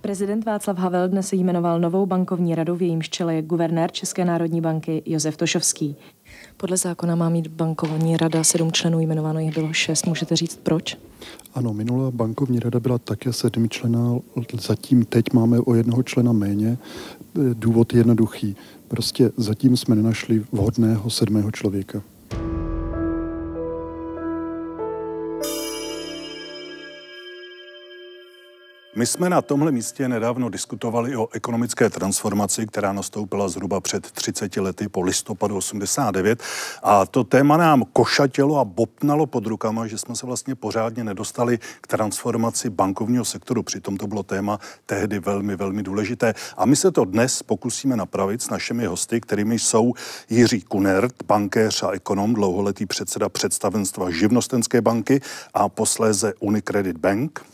Prezident Václav Havel dnes jmenoval novou bankovní radu, v jejímž čele je guvernér České národní banky Josef Tošovský. Podle zákona má mít bankovní rada sedm členů, jmenováno jich bylo šest. Můžete říct proč? Ano, minulá bankovní rada byla také sedmičlená, zatím teď máme o jednoho člena méně. Důvod je jednoduchý. Prostě zatím jsme nenašli vhodného sedmého člověka. My jsme na tomhle místě nedávno diskutovali o ekonomické transformaci, která nastoupila zhruba před 30 lety po listopadu 89 a to téma nám košatělo a bopnalo pod rukama, že jsme se vlastně pořádně nedostali k transformaci bankovního sektoru. Přitom to bylo téma tehdy velmi, velmi důležité. A my se to dnes pokusíme napravit s našimi hosty, kterými jsou Jiří Kunert, bankéř a ekonom, dlouholetý předseda představenstva Živnostenské banky a posléze Unicredit Bank.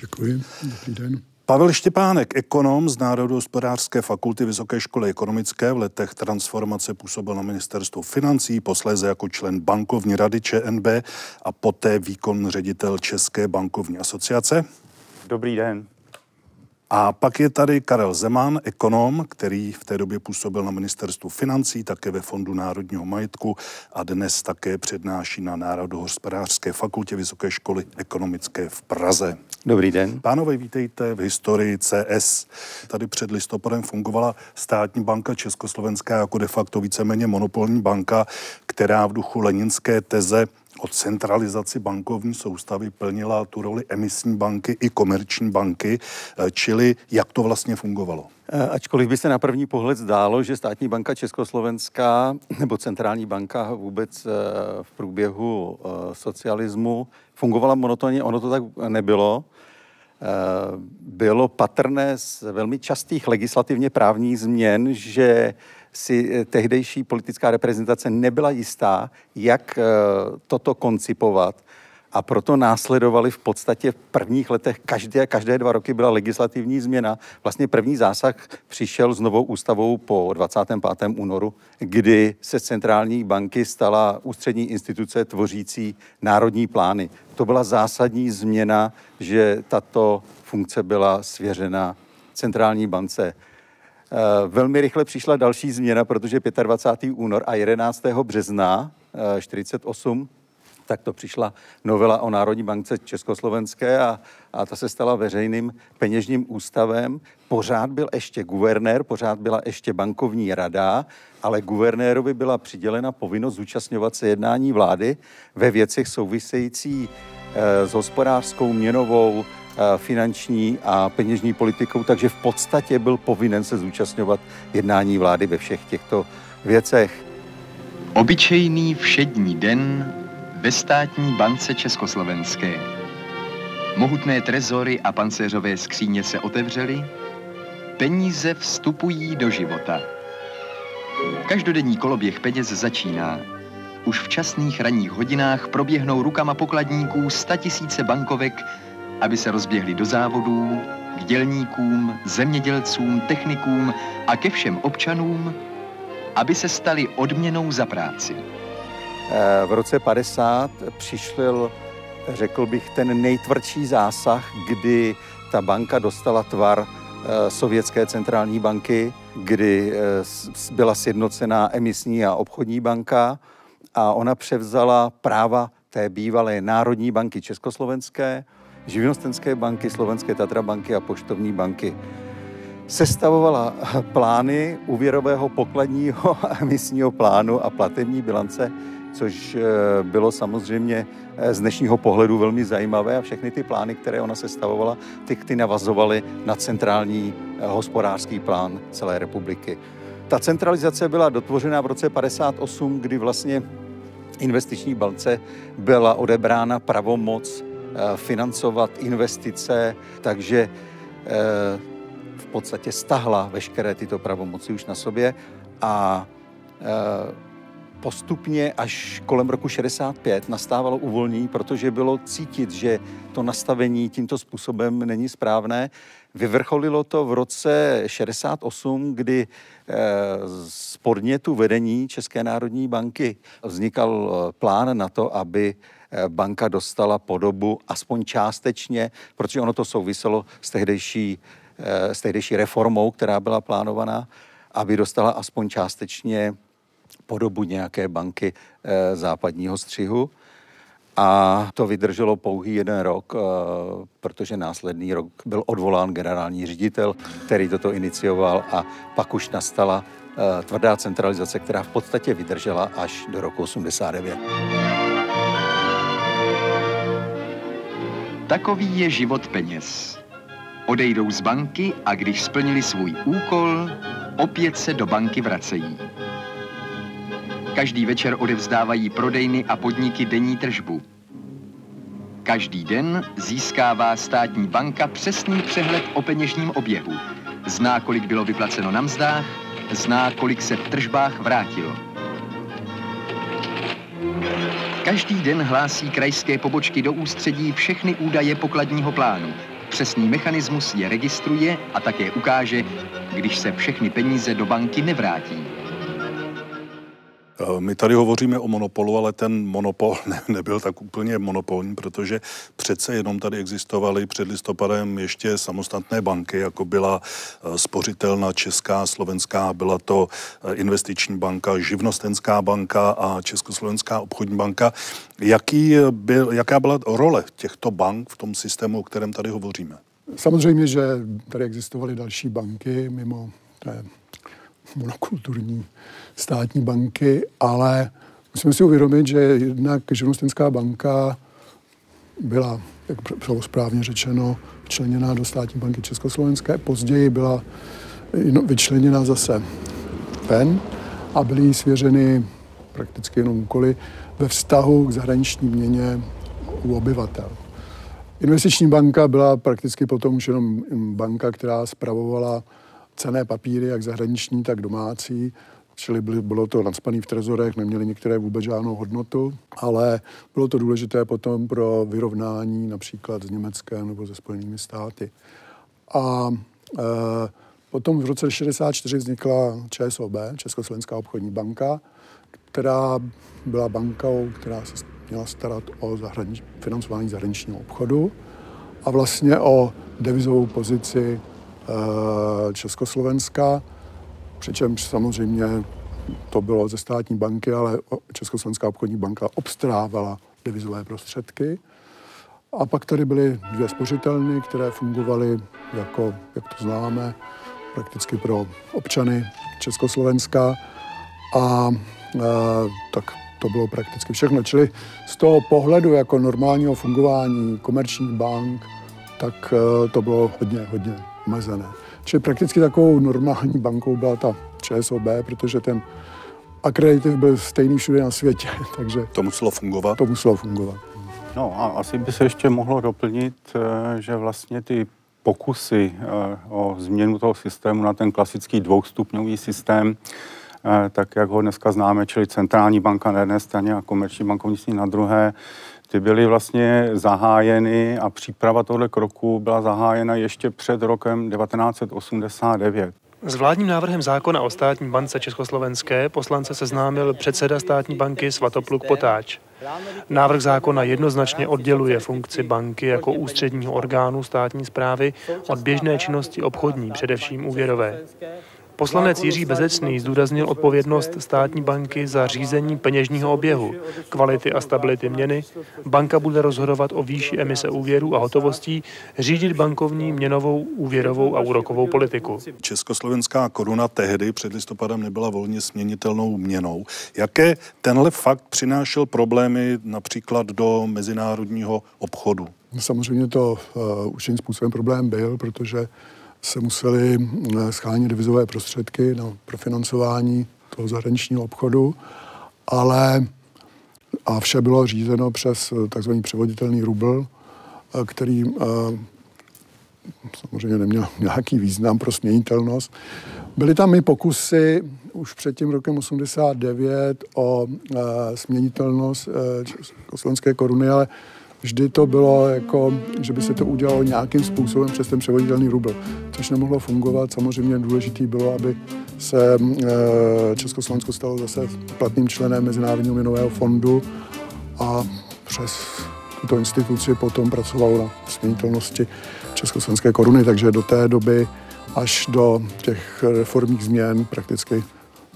Děkuji. Dobrý den. Pavel Štěpánek, ekonom z Národohospodářské fakulty Vysoké školy ekonomické, v letech transformace působil na ministerstvu financí, posléze jako člen bankovní rady ČNB a poté výkon ředitel České bankovní asociace. Dobrý den. A pak je tady Karel Zeman, ekonom, který v té době působil na ministerstvu financí, také ve Fondu národního majetku a dnes také přednáší na Národohospodářské fakultě Vysoké školy ekonomické v Praze. Dobrý den. Pánové, vítejte v historii CS. Tady před listopadem fungovala státní banka Československá jako de facto víceméně monopolní banka, která v duchu leninské teze o centralizaci bankovní soustavy plnila tu roli emisní banky i komerční banky, eh, čili jak to vlastně fungovalo? Eh, ačkoliv by se na první pohled zdálo, že státní banka Československá nebo centrální banka vůbec eh, v průběhu socialismu fungovala monotonně, ono to tak nebylo. Bylo patrné z velmi častých legislativně právních změn, že si eh, tehdejší politická reprezentace nebyla jistá, jak eh, toto koncipovat. A proto následovali v podstatě v prvních letech, každé, každé dva roky byla legislativní změna. Vlastně první zásah přišel s novou ústavou po 25. únoru, kdy se centrální banky stala ústřední instituce tvořící národní plány. To byla zásadní změna, že tato funkce byla svěřena centrální bance. Eh, velmi rychle přišla další změna, protože 25. únor a 11. března 48 eh, tak to přišla novela o Národní bance Československé a, a ta se stala veřejným peněžním ústavem. Pořád byl ještě guvernér, pořád byla ještě bankovní rada, ale guvernérovi byla přidělena povinnost zúčastňovat se jednání vlády ve věcech související e, s hospodářskou, měnovou, finanční a peněžní politikou, takže v podstatě byl povinen se zúčastňovat jednání vlády ve všech těchto věcech. Obyčejný všední den ve státní bance Československé. Mohutné trezory a pancéřové skříně se otevřely, peníze vstupují do života. Každodenní koloběh peněz začíná. Už v časných ranních hodinách proběhnou rukama pokladníků tisíce bankovek aby se rozběhli do závodů, k dělníkům, zemědělcům, technikům a ke všem občanům, aby se stali odměnou za práci. Eh, v roce 50 přišel, řekl bych, ten nejtvrdší zásah, kdy ta banka dostala tvar eh, sovětské centrální banky, kdy eh, byla sjednocená emisní a obchodní banka a ona převzala práva té bývalé Národní banky Československé, živnostenské banky, slovenské Tatra banky a poštovní banky. Sestavovala plány úvěrového pokladního a emisního plánu a platební bilance, což eh, bylo samozřejmě eh, z dnešního pohledu velmi zajímavé a všechny ty plány, které ona sestavovala, ty, ty navazovaly na centrální eh, hospodářský plán celé republiky. Ta centralizace byla dotvořena v roce 58, kdy vlastně investiční balce byla odebrána pravomoc financovat investice, takže eh, v podstatě stahla veškeré tyto pravomoci už na sobě a eh, postupně až kolem roku 65 nastávalo uvolnění, protože bylo cítit, že to nastavení tímto způsobem není správné. Vyvrcholilo to v roce 68, kdy z podnětu vedení České národní banky vznikal plán na to, aby banka dostala podobu aspoň částečně, protože ono to souviselo s tehdejší, s tehdejší reformou, která byla plánovaná, aby dostala aspoň částečně podobu nějaké banky západního střihu. A to vydrželo pouhý jeden rok, eh, protože následný rok byl odvolán generální ředitel, který toto inicioval a pak už nastala eh, tvrdá centralizace, která v podstatě vydržela až do roku 89. Takový je život peněz. Odejdou z banky a když splnili svůj úkol, opět se do banky vracejí. Každý večer odevzdávají prodejny a podniky denní tržbu. Každý den získává státní banka přesný přehled o peněžním oběhu. Zná, kolik bylo vyplaceno na mzdách, zná, kolik se v tržbách vrátilo. Každý den hlásí krajské pobočky do ústředí všechny údaje pokladního plánu. Přesný mechanismus je registruje a také ukáže, když se všechny peníze do banky nevrátí. Eh, my tady hovoříme o monopolu, ale ten monopol ne, nebyl tak úplně monopolní, protože přece jenom tady existovaly před listopadem ještě samostatné banky, jako byla eh, spořitelná Česká, Slovenská, byla to eh, investiční banka, živnostenská banka a Československá obchodní banka. Jaký byl, jaká byla role těchto bank v tom systému, o kterém tady hovoříme? Samozřejmě, že tady existovaly další banky mimo té monokulturní státní banky, ale musíme si uvědomit, že jednak živnostenská banka byla, jak bylo správně řečeno, včleněná do státní banky Československé, později byla vyčleněna zase ven a byly jí svěřeny prakticky jenom úkoly ve vztahu k zahraniční měně u obyvatel. Investiční banka byla prakticky potom už jenom banka, která spravovala cené papíry, jak zahraniční, tak domácí, čili byly, bylo to nadspaný v trezorech, neměly některé vůbec žádnou hodnotu, ale bylo to důležité potom pro vyrovnání například s Německem nebo se Spojenými státy. A e, potom v roce 1964 vznikla ČSOB, Československá obchodní banka, která byla bankou, která se měla starat o zahranič, financování zahraničního obchodu a vlastně o devizovou pozici Československa, Přičemž samozřejmě to bylo ze státní banky, ale Československá obchodní banka obstarávala devizové prostředky. A pak tady byly dvě spořitelny, které fungovaly jako, jak to známe, prakticky pro občany Československa. A, a tak to bylo prakticky všechno. Čili z toho pohledu jako normálního fungování komerčních bank, tak e, to bylo hodně, hodně omezené. Čili prakticky takovou normální bankou byla ta ČSOB, protože ten akreditiv byl stejný všude na světě, takže... To muselo fungovat? To muselo fungovat. No a asi by se ještě mohlo doplnit, eh, že vlastně ty pokusy eh, o změnu toho systému na ten klasický dvoustupňový systém, eh, tak jak ho dneska známe, čili centrální banka na jedné straně a komerční bankovnictví na druhé, ty byly vlastně zahájeny a příprava tohle kroku byla zahájena ještě před rokem 1989. S vládním návrhem zákona o státní bance Československé poslance seznámil předseda státní banky Svatopluk Potáč. Návrh zákona jednoznačně odděluje funkci banky jako ústředního orgánu státní zprávy od běžné činnosti obchodní, především úvěrové. Poslanec Jiří Bezecný zdůraznil odpovědnost státní banky za řízení peněžního oběhu, kvality a stability měny. Banka bude rozhodovat o výši emise úvěrů a hotovostí, řídit bankovní, měnovou, úvěrovou a úrokovou politiku. Československá koruna tehdy před listopadem nebyla volně směnitelnou měnou. Jaké tenhle fakt přinášel problémy například do mezinárodního obchodu? Samozřejmě to uh, určitým způsobem problém byl, protože se museli eh, schánit devizové prostředky na profinancování toho zahraničního obchodu, ale a vše bylo řízeno přes eh, takzvaný převoditelný rubl, eh, který samozřejmě neměl nějaký význam pro směnitelnost. Byly tam i pokusy už před tím rokem 89 o směnitelnost československé koruny, ale vždy to bylo jako, že by se to udělalo nějakým způsobem přes ten převoditelný rubl, což nemohlo fungovat. Samozřejmě důležitý bylo, aby se eh, Československo stalo zase platným členem Mezinárodního měnového fondu a přes tuto instituci potom pracovalo na směnitelnosti československé koruny, takže do té doby až do těch reformních změn prakticky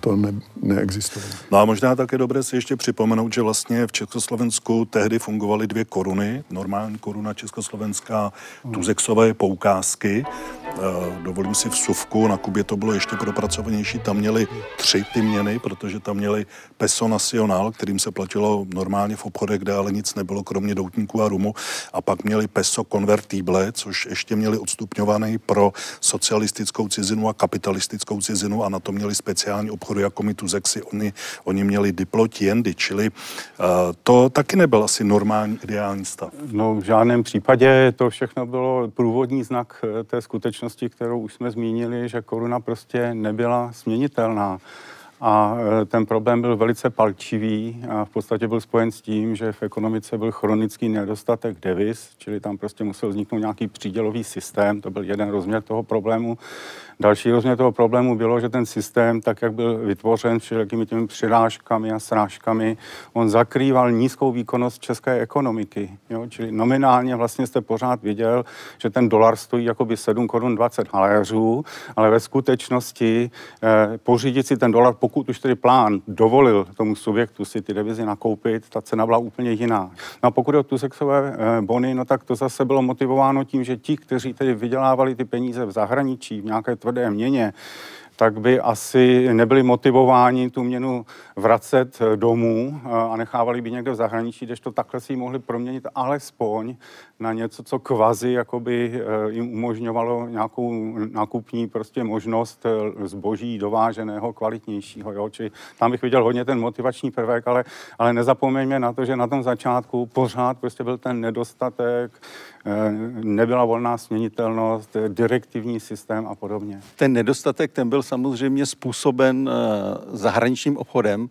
to ne, neexistovalo. No a možná také dobré si ještě připomenout, že vlastně v Československu tehdy fungovaly dvě koruny, normální koruna československá, tuzexové poukázky. E, dovolím si v Suvku, na Kubě to bylo ještě propracovanější, tam měli tři ty měny, protože tam měli peso nacional, kterým se platilo normálně v obchodech, kde ale nic nebylo, kromě doutníků a rumu, a pak měli peso convertible, což ještě měli odstupňovaný pro socialistickou cizinu a kapitalistickou cizinu a na to měli speciální obchod obchodu jako my tu Zexy, oni, oni měli diploti jendy, čili uh, to taky nebyl asi normální ideální stav. No v žádném případě to všechno bylo průvodní znak eh, té skutečnosti, kterou už jsme zmínili, že koruna prostě nebyla směnitelná. A e, ten problém byl velice palčivý a v podstatě byl spojen s tím, že v ekonomice byl chronický nedostatek devis, čili tam prostě musel vzniknout nějaký přídělový systém, to byl jeden rozměr toho problému. Další rozměr toho problému bylo, že ten systém, tak jak byl vytvořen všelijakými těmi přirážkami a srážkami, on zakrýval nízkou výkonnost české ekonomiky. Jo? Čili nominálně vlastně jste pořád viděl, že ten dolar stojí jakoby 7 korun 20 haléřů, ale ve skutečnosti eh, pořídit si ten dolar, pokud už tedy plán dovolil tomu subjektu si ty devizy nakoupit, ta cena byla úplně jiná. No a pokud je o tu sexové eh, bony, no tak to zase bylo motivováno tím, že ti, kteří tedy vydělávali ty peníze v zahraničí, v nějaké tvrdé měně, tak by asi nebyli motivováni tu měnu vracet domů a nechávali by někde v zahraničí, to takhle si ji mohli proměnit alespoň na něco, co kvazi jakoby eh, jim umožňovalo nějakou nákupní prostě možnost eh, zboží dováženého, kvalitnějšího. Jo? Či tam bych viděl hodně ten motivační prvek, ale, ale nezapomeňme na to, že na tom začátku pořád prostě byl ten nedostatek, eh, nebyla volná směnitelnost, direktivní systém a podobně. Ten nedostatek, ten byl samozřejmě způsoben zahraničním obchodem,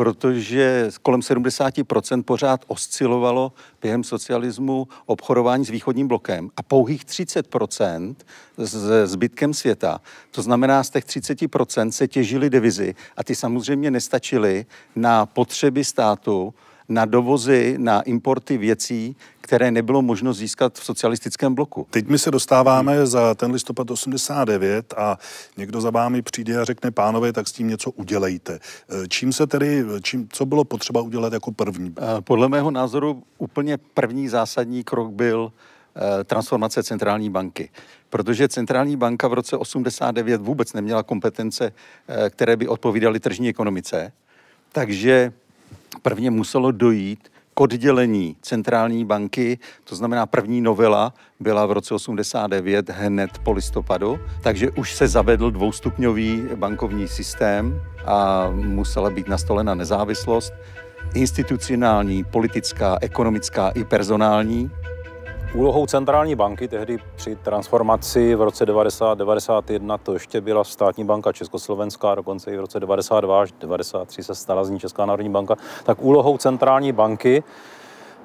protože kolem 70% pořád oscilovalo během socialismu obchodování s východním blokem a pouhých 30% s zbytkem světa. To znamená, z těch 30% se těžily devizy a ty samozřejmě nestačily na potřeby státu, na dovozy, na importy věcí, které nebylo možno získat v socialistickém bloku. Teď my se dostáváme za ten listopad 89 a někdo za vámi přijde a řekne, pánové, tak s tím něco udělejte. E, čím se tedy, čím, co bylo potřeba udělat jako první? E, podle mého názoru úplně první zásadní krok byl e, transformace centrální banky. Protože centrální banka v roce 89 vůbec neměla kompetence, které by odpovídaly tržní ekonomice. Takže prvně muselo dojít k oddělení centrální banky, to znamená první novela byla v roce 89 hned po listopadu, takže už se zavedl dvoustupňový bankovní systém a musela být nastolena nezávislost institucionální, politická, ekonomická i personální. Úlohou centrální banky tehdy při transformaci v roce 90-91 to ještě byla státní banka Československá, dokonce i v roce 92 až 93 se stala z ní Česká národní banka, tak úlohou centrální banky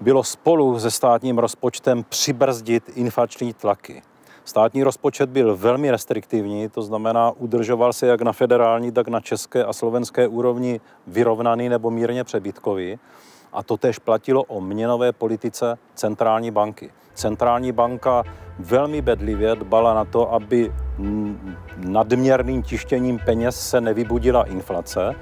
bylo spolu se státním rozpočtem přibrzdit inflační tlaky. Státní rozpočet byl velmi restriktivní, to znamená, udržoval se jak na federální, tak na české a slovenské úrovni vyrovnaný nebo mírně přebytkový. A to tež platilo o měnové politice centrální banky. Centrální banka velmi bedlivě dbala na to, aby nadměrným tištěním peněz se nevybudila inflace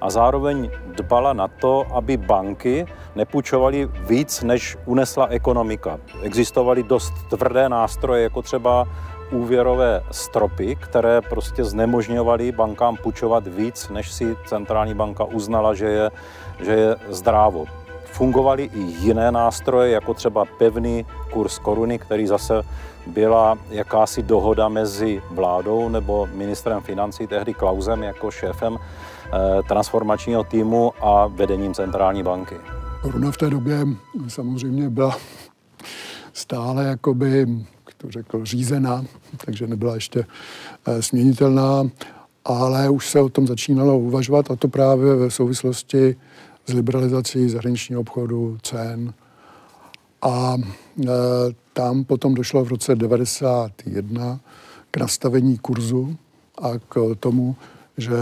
a zároveň dbala na to, aby banky nepůjčovaly víc, než unesla ekonomika. Existovaly dost tvrdé nástroje, jako třeba úvěrové stropy, které prostě znemožňovaly bankám půjčovat víc, než si centrální banka uznala, že je, že je zdrávo. Fungovaly i jiné nástroje, jako třeba pevný kurz koruny, který zase byla jakási dohoda mezi vládou nebo ministrem financí, tehdy Klausem jako šéfem eh, transformačního týmu a vedením centrální banky. Koruna v té době samozřejmě byla stále jakoby, jak to řekl, řízená, takže nebyla ještě eh, směnitelná, ale už se o tom začínalo uvažovat a to právě ve souvislosti s liberalizací zahraničního obchodu, cen A tam potom došlo v roce 91 k nastavení kurzu a k tomu, že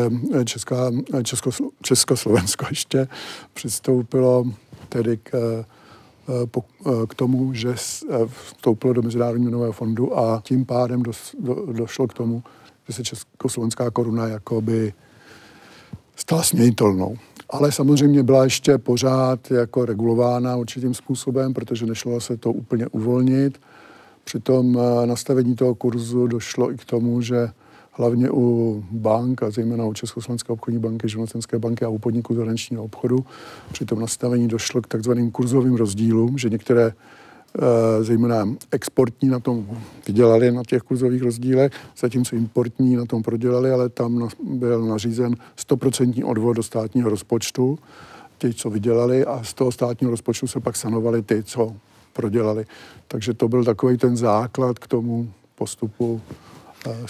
Česká, Česko, Československo ještě přistoupilo tedy k, k tomu, že vstoupilo do Mezinárodního měnového fondu a tím pádem do, do, došlo k tomu, že se československá koruna jakoby stala směnitelnou. Ale samozřejmě byla ještě pořád jako regulována určitým způsobem, protože nešlo se to úplně uvolnit. Při tom eh, nastavení toho kurzu došlo i k tomu, že hlavně u bank, a zejména u Československé obchodní banky, živnostenské banky a u podniků zahraničního obchodu, při tom nastavení došlo k takzvaným kurzovým rozdílům, že některé zejména exportní na tom vydělali na těch kurzových rozdílech, zatímco importní na tom prodělali, ale tam byl nařízen 100% odvod do státního rozpočtu, ti, co vydělali a z toho státního rozpočtu se pak sanovali ty, co prodělali. Takže to byl takový ten základ k tomu postupu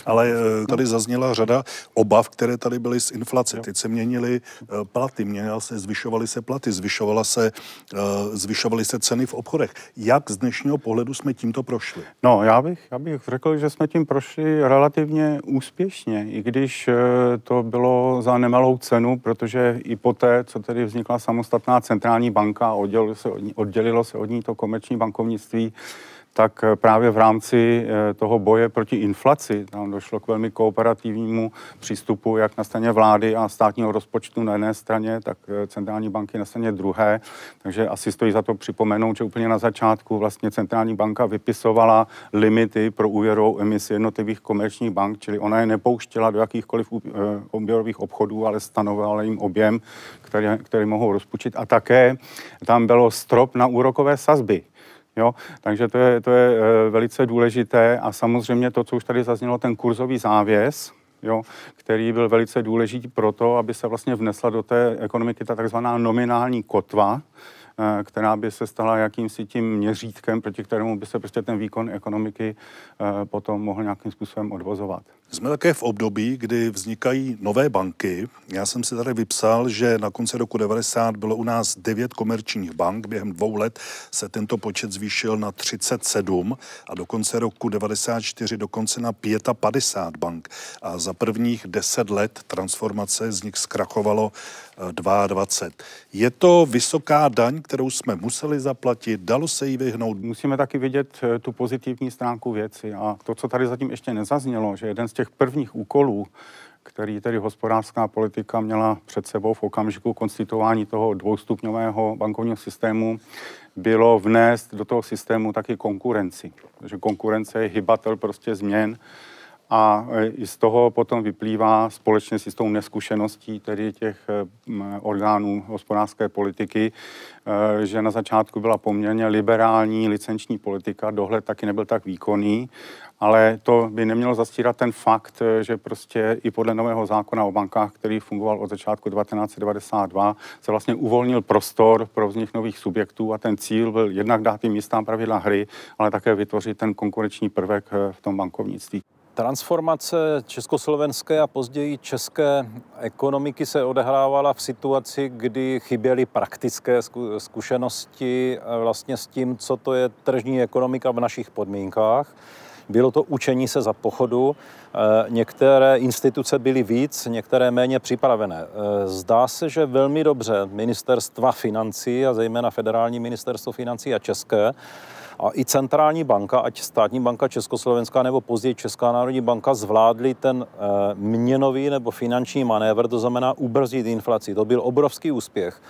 ale eh, tady zazněla řada obav, které tady byly z inflace. Teď se měnily eh, platy, měnila se, zvyšovaly se platy, zvyšovala se, eh, zvyšovaly se ceny v obchodech. Jak z dnešního pohledu jsme tímto prošli? No, já bych, já bych řekl, že jsme tím prošli relativně úspěšně, i když to bylo za nemalou cenu, protože i poté, co tedy vznikla samostatná centrální banka a oddělilo se od ní, oddělilo se od ní to komerční bankovnictví, tak eh, právě v rámci eh, toho boje proti inflaci tam došlo k velmi kooperativnímu přístupu jak na straně vlády a státního rozpočtu na jedné straně, tak eh, centrální banky na straně druhé. Takže asi stojí za to připomenout, že úplně na začátku vlastně centrální banka vypisovala limity pro úvěrovou emisi jednotlivých komerčních bank, čili ona je nepouštěla do jakýchkoliv úvěrových obchodů, ale stanovala jim objem, který, který mohou rozpučit. A také tam bylo strop na úrokové sazby. Jo? Takže to je, to je eh, velice důležité a samozřejmě to, co už tady zaznělo, ten kurzový závěs, jo, který byl velice důležitý pro to, aby se vlastně vnesla do té ekonomiky ta takzvaná nominální kotva, Eh, která by se stala jakýmsi tím měřítkem, proti kterému by se prostě ten výkon ekonomiky eh, potom mohl nějakým způsobem odvozovat. Jsme také v období, kdy vznikají nové banky. Já jsem si tady vypsal, že na konci roku 90 bylo u nás 9 komerčních bank. Během dvou let se tento počet zvýšil na 37 a do konce roku 94 dokonce na 55 bank. A za prvních 10 let transformace z nich zkrachovalo 22. Je to vysoká daň, kterou jsme museli zaplatit, dalo se jí vyhnout? Musíme taky vidět eh, tu pozitivní stránku věci a to, co tady zatím ještě nezaznělo, že jeden z těch prvních úkolů, který tedy hospodářská politika měla před sebou v okamžiku konstituování toho dvoustupňového bankovního systému, bylo vnést do toho systému taky konkurenci. Takže konkurence je hybatel prostě změn a e, z toho potom vyplývá společně s tou neskušeností tedy těch e, orgánů hospodářské politiky, e, že na začátku byla poměrně liberální licenční politika, dohled taky nebyl tak výkonný, ale to by nemělo zastírat ten fakt, že prostě i podle nového zákona o bankách, který fungoval od začátku 1992, se vlastně uvolnil prostor pro vznik nových subjektů a ten cíl byl jednak dát jim jistá pravidla hry, ale také vytvořit ten konkurenční prvek v tom bankovnictví. Transformace československé a později české ekonomiky se odehrávala v situaci, kdy chyběly praktické zkušenosti eh, vlastně s tím, co to je tržní ekonomika v našich podmínkách. Bylo to učení se za pochodu. Eh, některé instituce byly víc, některé méně připravené. Eh, zdá se, že velmi dobře ministerstva financí a zejména federální ministerstvo financí a české a i centrální banka, ať státní banka Československá nebo později Česká národní banka, zvládli ten eh, měnový nebo finanční manévr, to znamená ubrzdit inflaci. To byl obrovský úspěch.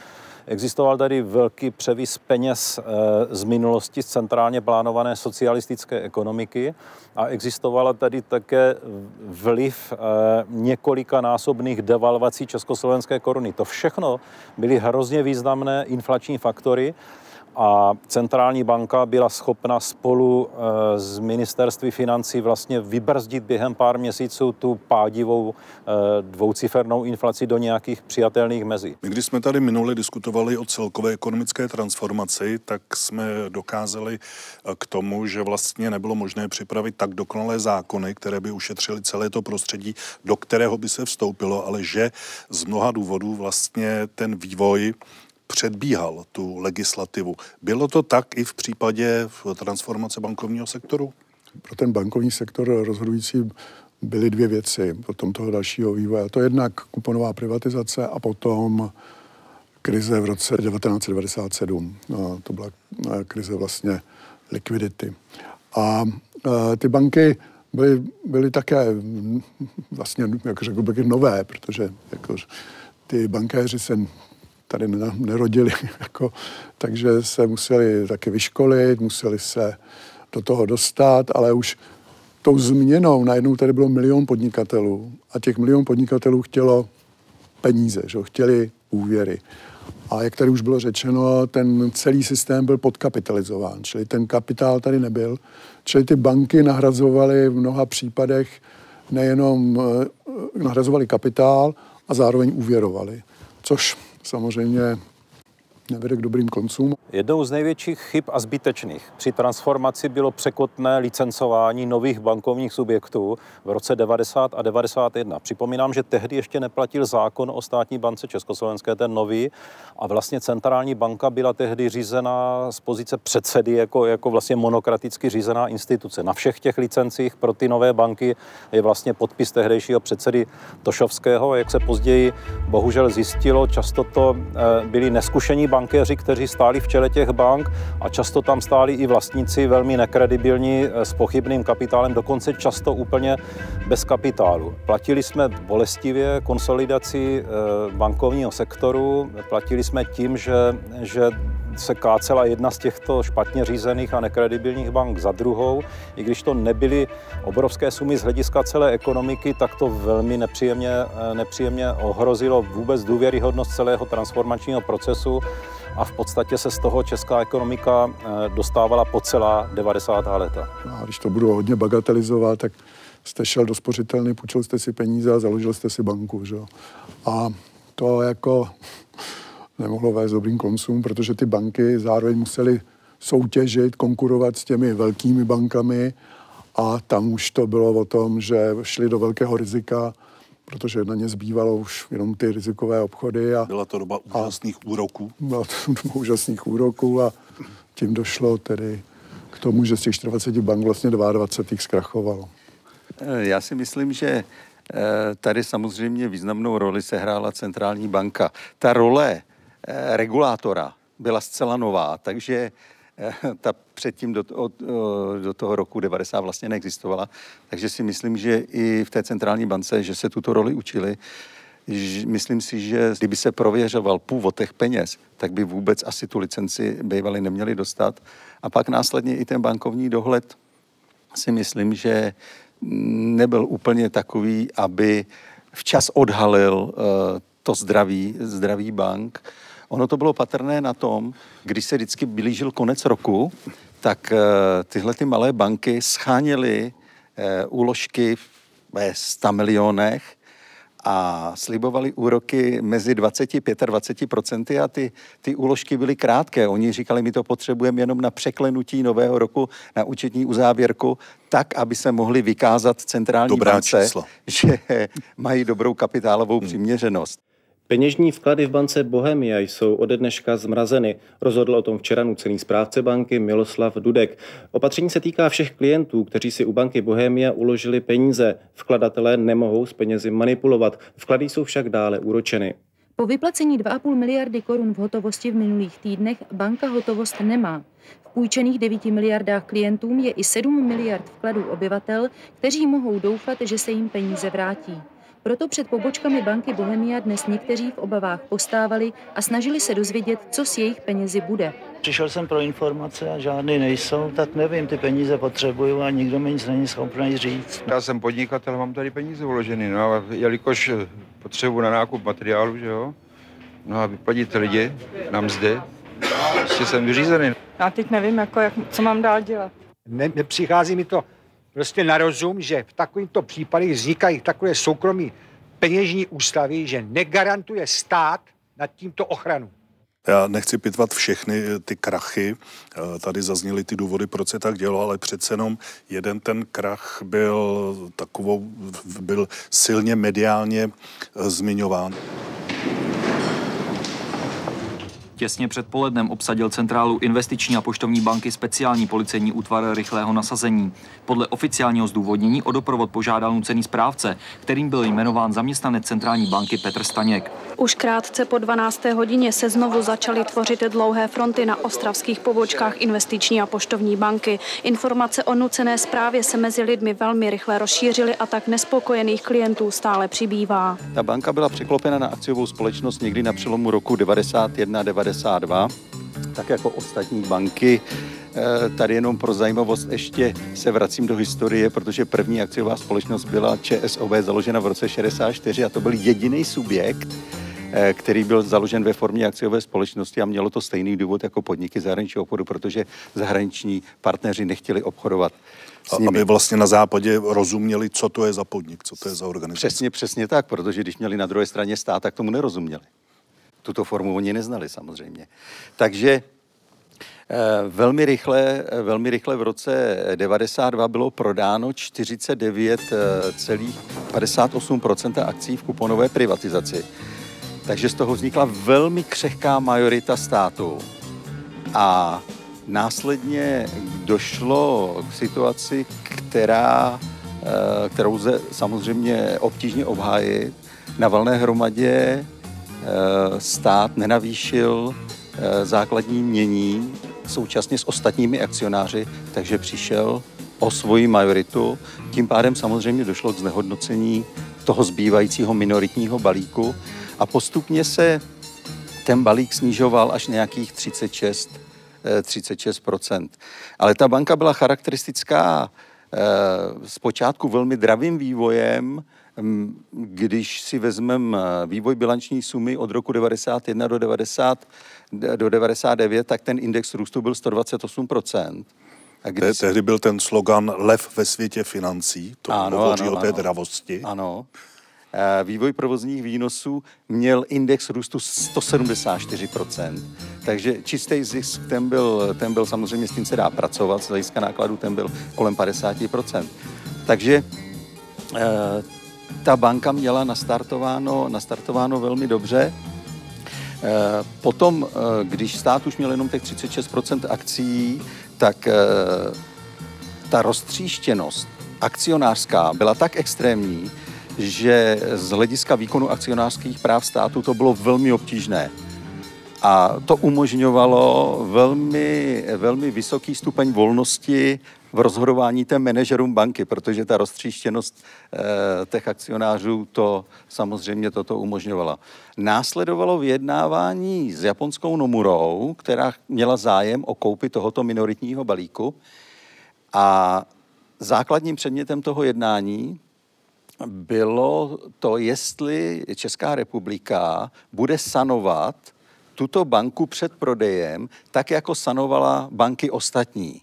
Existoval tady velký převis peněz eh, z minulosti z centrálně plánované socialistické ekonomiky a existovala tady také vliv eh, několika násobných devalvací československé koruny. To všechno byly hrozně významné inflační faktory, a centrální banka byla schopna spolu eh, s ministerství financí vlastně vybrzdit během pár měsíců tu pádivou eh, dvoucifernou inflaci do nějakých přijatelných mezí. My, když jsme tady minule diskutovali o celkové ekonomické transformaci, tak jsme dokázali eh, k tomu, že vlastně nebylo možné připravit tak dokonalé zákony, které by ušetřily celé to prostředí, do kterého by se vstoupilo, ale že z mnoha důvodů vlastně ten vývoj předbíhal tu legislativu. Bylo to tak i v případě transformace bankovního sektoru? Pro ten bankovní sektor rozhodující byly dvě věci potom toho dalšího vývoje. To jednak kuponová privatizace a potom krize v roce 1997. No, to byla eh, krize vlastně likvidity. A e, ty banky byly, byly také mm, vlastně, jak řekl bych, nové, protože jako, ty bankéři se tady nerodili, jako, takže se museli taky vyškolit, museli se do toho dostat, ale už tou změnou najednou tady bylo milion podnikatelů a těch milion podnikatelů chtělo peníze, že? chtěli úvěry. A jak tady už bylo řečeno, ten celý systém byl podkapitalizován, čili ten kapitál tady nebyl. Čili ty banky nahrazovaly v mnoha případech nejenom eh, nahrazovali kapitál a zároveň úvěrovali, což samozřejmě nevede k dobrým koncům. Jednou z největších chyb a zbytečných při transformaci bylo překotné licencování nových bankovních subjektů v roce 90 a 91. Připomínám, že tehdy ještě neplatil zákon o státní bance Československé, ten nový, a vlastně centrální banka byla tehdy řízená z pozice předsedy jako, jako vlastně monokraticky řízená instituce. Na všech těch licencích pro ty nové banky je vlastně podpis tehdejšího předsedy Tošovského. Jak se později bohužel zjistilo, často to eh, byli neskušení bankéři, kteří stáli v čele těch bank a často tam stáli i vlastníci velmi nekredibilní eh, s pochybným kapitálem, dokonce často úplně bez kapitálu. Platili jsme bolestivě konsolidaci eh, bankovního sektoru, platili jsme tím, že, že se kácela jedna z těchto špatně řízených a nekredibilních bank za druhou. I když to nebyly obrovské sumy z hlediska celé ekonomiky, tak to velmi nepříjemně, nepříjemně ohrozilo vůbec důvěryhodnost celého transformačního procesu a v podstatě se z toho česká ekonomika eh, dostávala po celá 90. léta. No a když to budu hodně bagatelizovat, tak jste šel do spořitelny, půjčil jste si peníze a založil jste si banku. Že? A to jako nemohlo vést dobrým koncům, protože ty banky zároveň musely soutěžit, konkurovat s těmi velkými bankami a tam už to bylo o tom, že šli do velkého rizika, protože na ně zbývalo už jenom ty rizikové obchody. A, byla to doba úžasných a, úroků. Byla to doba úžasných úroků a tím došlo tedy k tomu, že z těch 40 bank vlastně 22 zkrachovalo. Já si myslím, že eh, tady samozřejmě významnou roli sehrála centrální banka. Ta role Eh, regulátora byla zcela nová, takže eh, ta předtím do, od, do toho roku 90 vlastně neexistovala. Takže si myslím, že i v té centrální bance, že se tuto roli učili. Myslím si, že kdyby se prověřoval původ těch peněz, tak by vůbec asi tu licenci bývali neměli dostat. A pak následně i ten bankovní dohled si myslím, že nebyl úplně takový, aby včas odhalil uh, to zdraví, zdraví bank. Ono to bylo patrné na tom, když se vždycky blížil konec roku, tak eh, tyhle ty malé banky scháněly eh, úložky ve 100 milionech a slibovali úroky mezi 25 a 20 procenty a ty, ty úložky byly krátké. Oni říkali, my to potřebujeme jenom na překlenutí nového roku, na účetní uzávěrku, tak, aby se mohli vykázat centrální Dobrá bance, číslo. že mají dobrou kapitálovou hmm. přiměřenost. Peněžní vklady v bance Bohemia jsou ode dneška zmrazeny. Rozhodl o tom včera nucený správce banky Miloslav Dudek. Opatření se týká všech klientů, kteří si u banky Bohemia uložili peníze. Vkladatelé nemohou s penězi manipulovat. Vklady jsou však dále úročeny. Po vyplacení 2,5 miliardy korun v hotovosti v minulých týdnech banka hotovost nemá. V půjčených 9 miliardách klientům je i 7 miliard vkladů obyvatel, kteří mohou doufat, že se jim peníze vrátí. Proto před pobočkami banky Bohemia dnes někteří v obavách postávali a snažili se dozvědět, co s jejich penězi bude. Přišel jsem pro informace a žádný nejsou, tak nevím, ty peníze potřebuju a nikdo mi nic není schopný říct. Já jsem podnikatel, mám tady peníze uloženy, no a jelikož potřebuji na nákup materiálu, že jo, no a vyplatit lidi na mzdy, ještě jsem vyřízený. Já teď nevím, jako, jak, co mám dál dělat. Ne, nepřichází mi to prostě na rozum, že v takovýchto případech vznikají takové soukromí peněžní ústavy, že negarantuje stát nad tímto ochranu. Já nechci pitvat všechny eh, ty krachy, eh, tady zazněly ty důvody, proč se tak dělo, ale přece jenom jeden ten krach byl takovou, byl silně mediálně eh, zmiňován. Těsně před polednem obsadil centrálu investiční a poštovní banky speciální policejní útvar rychlého nasazení. Podle oficiálního zdůvodnění o doprovod požádal nucený správce, kterým byl jmenován zaměstnanec centrální banky Petr Staněk. Už krátce po 12. hodině se znovu začaly tvořit dlouhé fronty na ostravských pobočkách investiční a poštovní banky. Informace o nucené správě se mezi lidmi velmi rychle rozšířily a tak nespokojených klientů stále přibývá. Ta banka byla překlopena na akciovou společnost někdy na přelomu roku 91 92 tak jako ostatní banky. Eh, tady jenom pro zajímavost ještě se vracím do historie, protože první akciová společnost byla ČSOB založena v roce 64 a to byl jediný subjekt, eh, který byl založen ve formě akciové společnosti a mělo to stejný důvod jako podniky zahraničního obchodu, protože zahraniční partneři nechtěli obchodovat s nimi. Aby vlastně na západě rozuměli, co to je za podnik, co to je za organizace. Přesně, přesně tak, protože když měli na druhé straně stát, tak tomu nerozuměli. Tuto formu oni neznali samozřejmě. Takže eh, Velmi rychle, eh, velmi rychle v roce 92 bylo prodáno 49,58% akcí v kuponové privatizaci. Takže z toho vznikla velmi křehká majorita státu. A následně došlo k situaci, která, eh, kterou lze samozřejmě obtížně obhájit. Na valné hromadě Eh, stát nenavýšil eh, základní mění současně s ostatními akcionáři, takže přišel o svoji majoritu. Tím pádem samozřejmě došlo k znehodnocení toho zbývajícího minoritního balíku a postupně se ten balík snižoval až nějakých 36, 36 eh, Ale ta banka byla charakteristická zpočátku velmi dravým vývojem, když si vezmeme vývoj bilanční sumy od roku 91 do 90, do 99, tak ten index růstu byl 128 a když... Tehdy byl ten slogan Lev ve světě financí, to ano, hovoří ano, o té ano. dravosti. Ano. Vývoj provozních výnosů měl index růstu 174%. Takže čistý zisk, ten byl, ten byl samozřejmě, s tím se dá pracovat, z hlediska nákladů ten byl kolem 50%. Takže ta banka měla nastartováno, nastartováno velmi dobře. Eh, potom, eh, když stát už měl jenom těch 36% akcí, tak eh, ta roztříštěnost akcionářská byla tak extrémní, že z hlediska výkonu akcionářských práv státu to bylo velmi obtížné. A to umožňovalo velmi, velmi vysoký stupeň volnosti v rozhodování té manažerům banky, protože ta roztříštěnost e, těch akcionářů to samozřejmě toto umožňovala. Následovalo vyjednávání s japonskou Nomurou, která měla zájem o koupi tohoto minoritního balíku a základním předmětem toho jednání bylo to, jestli Česká republika bude sanovat tuto banku před prodejem, tak jako sanovala banky ostatní.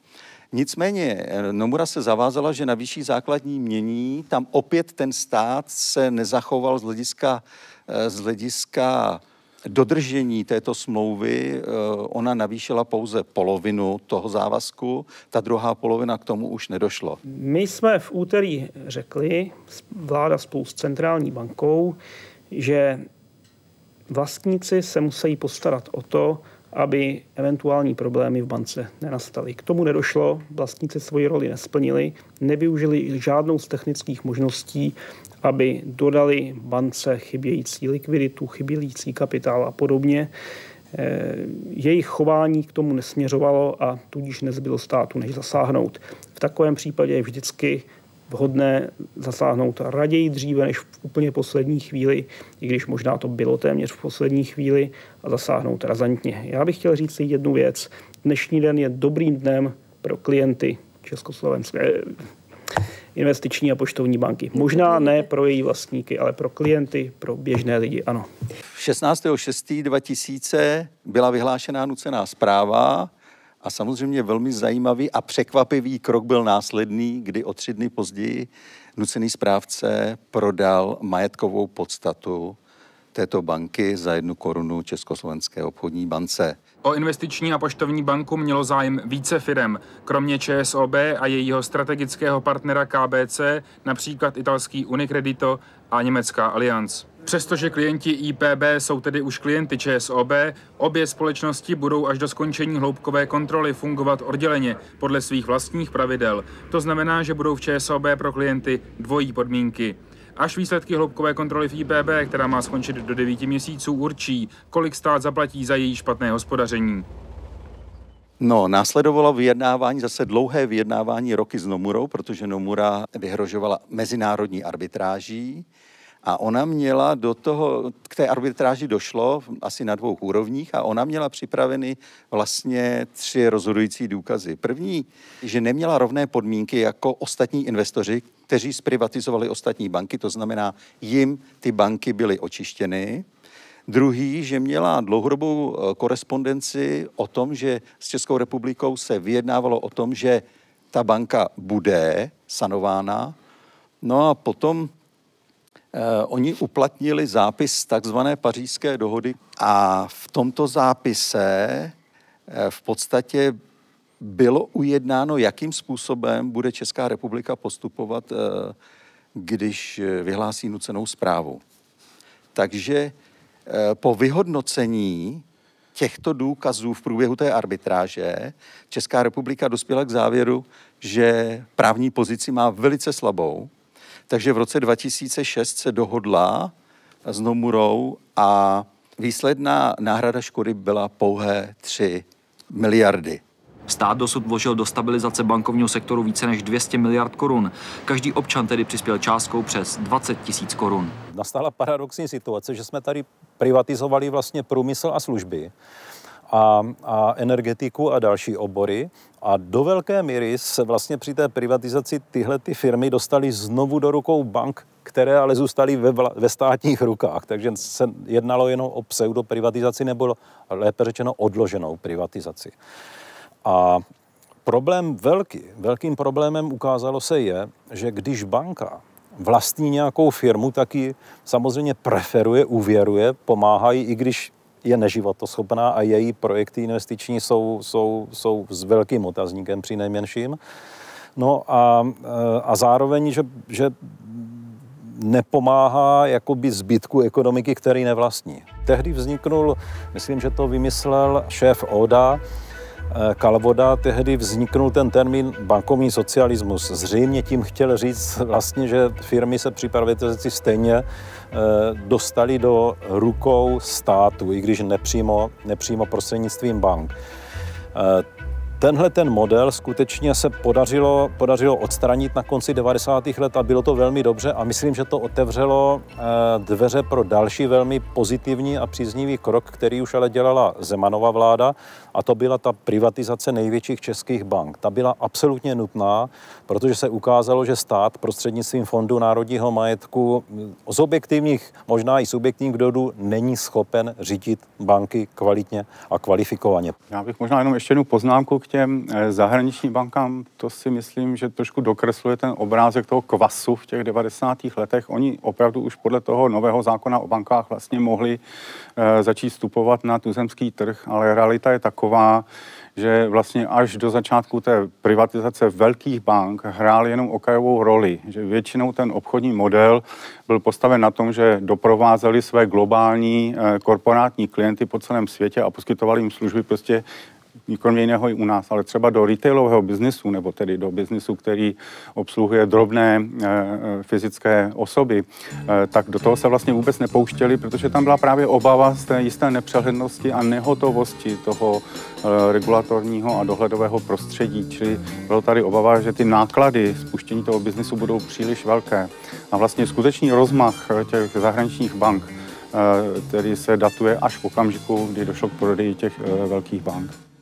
Nicméně eh, Nomura se zavázala, že na vyšší základní mění tam opět ten stát se nezachoval z hlediska, eh, z hlediska dodržení této smlouvy. Eh, ona navýšila pouze polovinu toho závazku, ta druhá polovina k tomu už nedošlo. My jsme v úterý řekli, vláda spolu s centrální bankou, že vlastníci se musí postarat o to, aby eventuální problémy v bance nenastaly. K tomu nedošlo, vlastníci svoji roli nesplnili, nevyužili žádnou z technických možností, aby dodali bance chybějící likviditu, chybějící kapitál a podobně. Eh, jejich chování k tomu nesměřovalo a tudíž nezbylo státu, než zasáhnout. V takovém případě je vždycky vhodné zasáhnout raději dříve než v úplně poslední chvíli, i když možná to bylo téměř v poslední chvíli, a zasáhnout razantně. Já bych chtěl říct si jednu věc. Dnešní den je dobrým dnem pro klienty Československé investiční a poštovní banky. Možná ne pro její vlastníky, ale pro klienty, pro běžné lidi, ano. 16.6.2000 byla vyhlášená nucená zpráva, a samozřejmě velmi zajímavý a překvapivý krok byl následný, kdy o tři dny později nucený správce prodal majetkovou podstatu této banky za jednu korunu Československé obchodní bance. O investiční a poštovní banku mělo zájem více firem, kromě ČSOB a jejího strategického partnera KBC, například italský Unicredito a německá Allianz. Přestože klienti IPB jsou tedy už klienty ČSOB, obě společnosti budou až do skončení hloubkové kontroly fungovat odděleně podle svých vlastních pravidel. To znamená, že budou v ČSOB pro klienty dvojí podmínky. Až výsledky hloubkové kontroly v IPB, která má skončit do 9 měsíců, určí, kolik stát zaplatí za její špatné hospodaření. No, následovalo vyjednávání, zase dlouhé vyjednávání roky s Nomurou, protože Nomura vyhrožovala mezinárodní arbitráží a ona měla do toho, k té arbitráži došlo asi na dvou úrovních a ona měla připraveny vlastně tři rozhodující důkazy. První, že neměla rovné podmínky jako ostatní investoři, kteří zprivatizovali ostatní banky, to znamená, jim ty banky byly očištěny. Druhý, že měla dlouhodobou eh, korespondenci o tom, že s Českou republikou se vyjednávalo o tom, že ta banka bude sanována. No a potom oni uplatnili zápis takzvané pařížské dohody a v tomto zápise eh, v podstatě bylo ujednáno, jakým způsobem bude Česká republika postupovat, eh, když vyhlásí nucenou zprávu. Takže Eh, po vyhodnocení těchto důkazů v průběhu té arbitráže Česká republika dospěla k závěru, že právní pozici má velice slabou, takže v roce 2006 se dohodla s Nomurou a výsledná náhrada škody byla pouhé 3 miliardy. Stát dosud vložil do stabilizace bankovního sektoru více než 200 miliard korun. Každý občan tedy přispěl částkou přes 20 tisíc korun. Nastala paradoxní situace, že jsme tady privatizovali vlastně průmysl a služby a, a energetiku a další obory. A do velké míry se vlastně při té privatizaci tyhle ty firmy dostaly znovu do rukou bank, které ale zůstaly ve, vla, ve státních rukách. Takže se jednalo jenom o pseudoprivatizaci nebo lépe řečeno odloženou privatizaci. A problém velký, velkým problémem ukázalo se je, že když banka vlastní nějakou firmu, tak ji samozřejmě preferuje, uvěruje, pomáhají, i když je neživotoschopná a její projekty investiční jsou, jsou, jsou s velkým otazníkem při nejmenším. No a, a zároveň, že, že nepomáhá jakoby zbytku ekonomiky, který nevlastní. Tehdy vzniknul, myslím, že to vymyslel šéf ODA, Eh, Kalvoda tehdy vzniknul ten termín bankovní socialismus. Zřejmě tím chtěl říct vlastně, že firmy se při privatizaci stejně eh, dostali do rukou státu, i když nepřímo, nepřímo prostřednictvím bank. Tenhle ten model skutečně se podařilo, podařilo odstranit na konci 90. let a bylo to velmi dobře a myslím, že to otevřelo eh, dveře pro další velmi pozitivní a příznivý krok, který už ale dělala Zemanova vláda a to byla ta privatizace největších českých bank. Ta byla absolutně nutná, protože se ukázalo, že stát prostřednictvím Fondu národního majetku z objektivních, možná i subjektivních důvodů není schopen řídit banky kvalitně a kvalifikovaně. Já bych možná jenom ještě jednu poznámku k těm eh, zahraničním bankám, to si myslím, že trošku dokresluje ten obrázek toho kvasu v těch 90. letech. Oni opravdu už podle toho nového zákona o bankách vlastně mohli eh, začít vstupovat na tuzemský trh, ale realita je taková, že vlastně až do začátku té privatizace velkých bank hrál jenom okrajovou roli, že většinou ten obchodní model byl postaven na tom, že doprovázeli své globální eh, korporátní klienty po celém světě a poskytovali jim služby prostě kromě jiného i u nás, ale třeba do retailového biznisu, nebo tedy do biznisu, který obsluhuje drobné e, fyzické osoby, e, tak do toho se vlastně vůbec nepouštěli, protože tam byla právě obava z té jisté nepřehlednosti a nehotovosti toho regulatorního a dohledového prostředí. Čili bylo tady obava, že ty náklady spuštění toho biznisu budou příliš velké. A vlastně skutečný rozmach těch zahraničních bank který se datuje až v okamžiku, kdy došlo k prodeji těch velkých bank.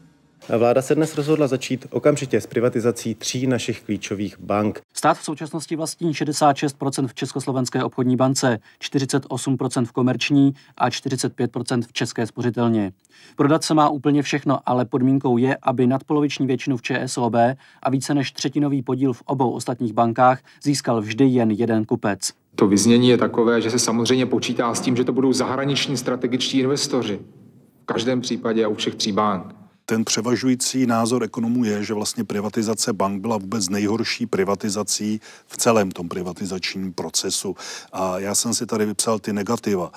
Vláda se dnes rozhodla začít okamžitě s privatizací tří našich klíčových bank. Stát v současnosti vlastní 66% v Československé obchodní bance, 48% v komerční a 45% v České spořitelně. Prodat se má úplně všechno, ale podmínkou je, aby nadpoloviční většinu v ČSOB a více než třetinový podíl v obou ostatních bankách získal vždy jen jeden kupec. To vyznění je takové, že se samozřejmě počítá s tím, že to budou zahraniční strategičtí investoři. V každém případě a u všech tří bank. Ten převažující názor ekonomů je, že vlastně privatizace bank byla vůbec nejhorší privatizací v celém tom privatizačním procesu. A já jsem si tady vypsal ty negativa.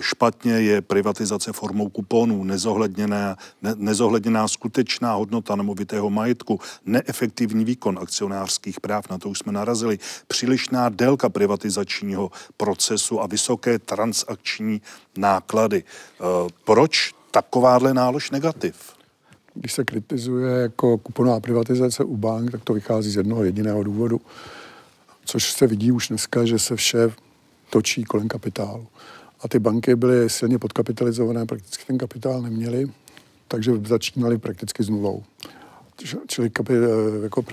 Špatně je privatizace formou kuponů, nezohledněná, ne, nezohledněná skutečná hodnota nemovitého majetku, neefektivní výkon akcionářských práv, na to už jsme narazili, přílišná délka privatizačního procesu a vysoké transakční náklady. E, proč takováhle nálož negativ? Když se kritizuje jako kuponová privatizace u bank, tak to vychází z jednoho jediného důvodu, což se vidí už dneska, že se vše točí kolem kapitálu. A ty banky byly silně podkapitalizované, prakticky ten kapitál neměli, takže začínali prakticky s nulou. Čili kapi, jako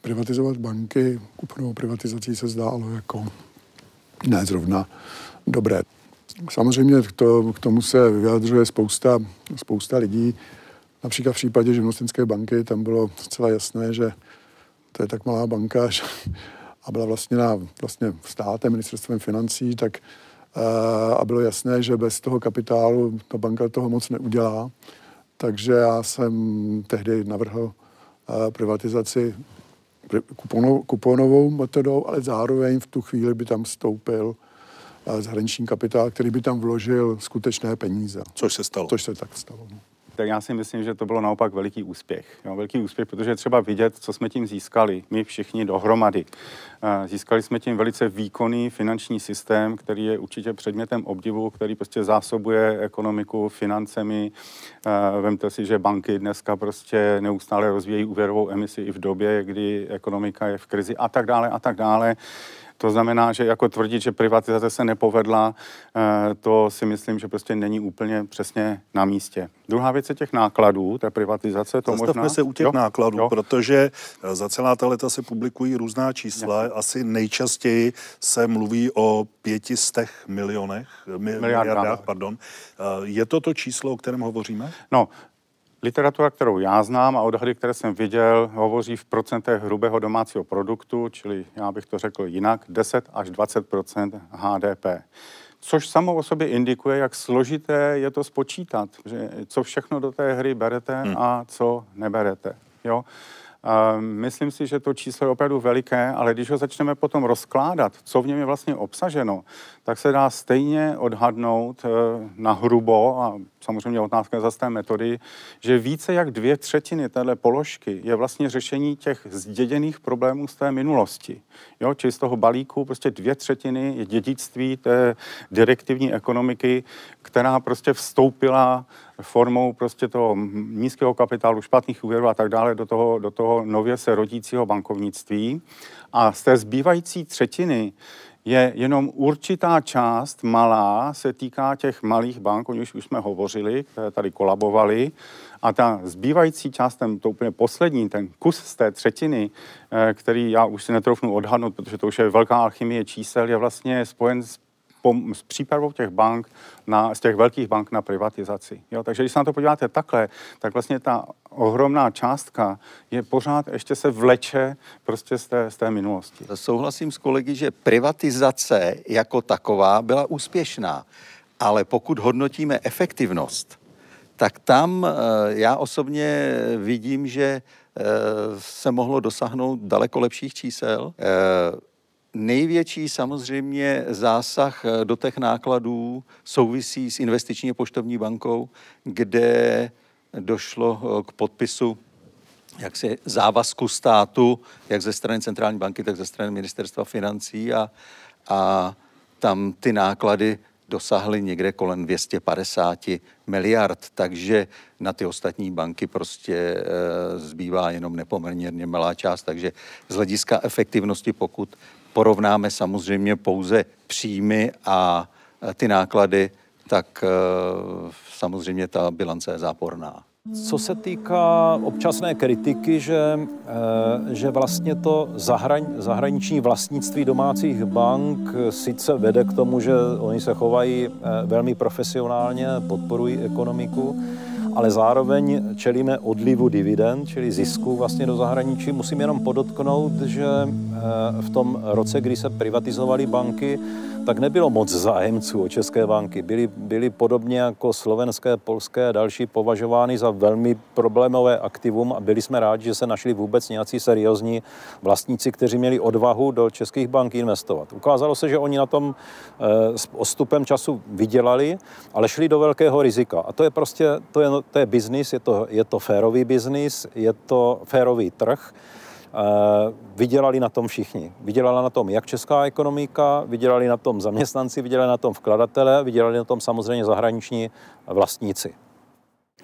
privatizovat banky, kuponovou privatizací se zdálo jako ne zrovna dobré. Samozřejmě to, k tomu se vyjadřuje spousta, spousta lidí. Například v případě živnostenské banky tam bylo zcela jasné, že to je tak malá banka že, a byla vlastně na vlastně státem, ministerstvem financí, tak eh, a bylo jasné, že bez toho kapitálu ta banka toho moc neudělá. Takže já jsem tehdy navrhl eh, privatizaci kuponovou metodou, ale zároveň v tu chvíli by tam vstoupil zahraniční kapitál, který by tam vložil skutečné peníze. Což se stalo. Což se tak stalo. No. Tak já si myslím, že to bylo naopak veliký úspěch. Jo, veliký úspěch, protože třeba vidět, co jsme tím získali, my všichni dohromady. Získali jsme tím velice výkonný finanční systém, který je určitě předmětem obdivu, který prostě zásobuje ekonomiku financemi. Vemte si, že banky dneska prostě neustále rozvíjejí úvěrovou emisi i v době, kdy ekonomika je v krizi a tak dále a tak dále. To znamená, že jako tvrdit, že privatizace se nepovedla, eh, to si myslím, že prostě není úplně přesně na místě. Druhá věc je těch nákladů, té privatizace. To Zastavme možná... se u těch jo? nákladů, jo? protože eh, za celá ta leta se publikují různá čísla. Jasně. Asi nejčastěji se mluví o pětistech milionech, miliardách, miliardách pardon. Eh, je to to číslo, o kterém hovoříme? No, Literatura, kterou já znám a odhady, které jsem viděl, hovoří v procentech hrubého domácího produktu, čili já bych to řekl jinak, 10 až 20% HDP. Což samo o sobě indikuje, jak složité je to spočítat, že co všechno do té hry berete hmm. a co neberete. Jo? Myslím si, že to číslo je opravdu veliké, ale když ho začneme potom rozkládat, co v něm je vlastně obsaženo, tak se dá stejně odhadnout eh, na hrubo, a samozřejmě otázka za té metody, že více jak dvě třetiny téhle položky je vlastně řešení těch zděděných problémů z té minulosti. Jo, či z toho balíku prostě dvě třetiny je dědictví té direktivní ekonomiky, která prostě vstoupila formou prostě toho nízkého kapitálu, špatných úvěrů a tak dále do toho, do toho nově se rodícího bankovnictví. A z té zbývající třetiny je jenom určitá část malá, se týká těch malých bank, o nich už jsme hovořili, které tady kolabovaly. A ta zbývající část, ten, to úplně poslední, ten kus z té třetiny, eh, který já už si netroufnu odhadnout, protože to už je velká alchymie čísel, je vlastně spojen s s přípravou těch bank, na, z těch velkých bank na privatizaci. Jo, takže když se na to podíváte takhle, tak vlastně ta ohromná částka je pořád ještě se vleče prostě z té, z té minulosti. Souhlasím s kolegy, že privatizace jako taková byla úspěšná, ale pokud hodnotíme efektivnost, tak tam eh, já osobně vidím, že eh, se mohlo dosáhnout daleko lepších čísel. Největší samozřejmě zásah eh, do těch nákladů souvisí s investiční poštovní bankou, kde došlo eh, k podpisu jak se závazku státu, jak ze strany centrální banky, tak ze strany ministerstva financí a, a tam ty náklady dosáhly někde kolem 250 miliard, takže na ty ostatní banky prostě e, zbývá jenom nepoměrně malá část, takže z hlediska efektivnosti, pokud porovnáme samozřejmě pouze příjmy a ty náklady, tak e, samozřejmě ta bilance je záporná. Co se týká občasné kritiky, že, e, že vlastně to zahrani, zahraniční vlastnictví domácích bank sice vede k tomu, že oni se chovají e, velmi profesionálně, podporují ekonomiku, ale zároveň čelíme odlivu dividend, čili zisku vlastně do zahraničí. Musím jenom podotknout, že v tom roce, kdy se privatizovaly banky, tak nebylo moc zájemců o české banky. Byly, byly podobně jako slovenské, polské a další považovány za velmi problémové aktivum a byli jsme rádi, že se našli vůbec nějací seriózní vlastníci, kteří měli odvahu do českých bank investovat. Ukázalo se, že oni na tom s ostupem času vydělali, ale šli do velkého rizika. A to je prostě, to je, to je biznis, je to, je to férový biznis, je to férový trh. Vydělali na tom všichni. Vydělala na tom jak česká ekonomika, vydělali na tom zaměstnanci, vydělali na tom vkladatele, vydělali na tom samozřejmě zahraniční vlastníci.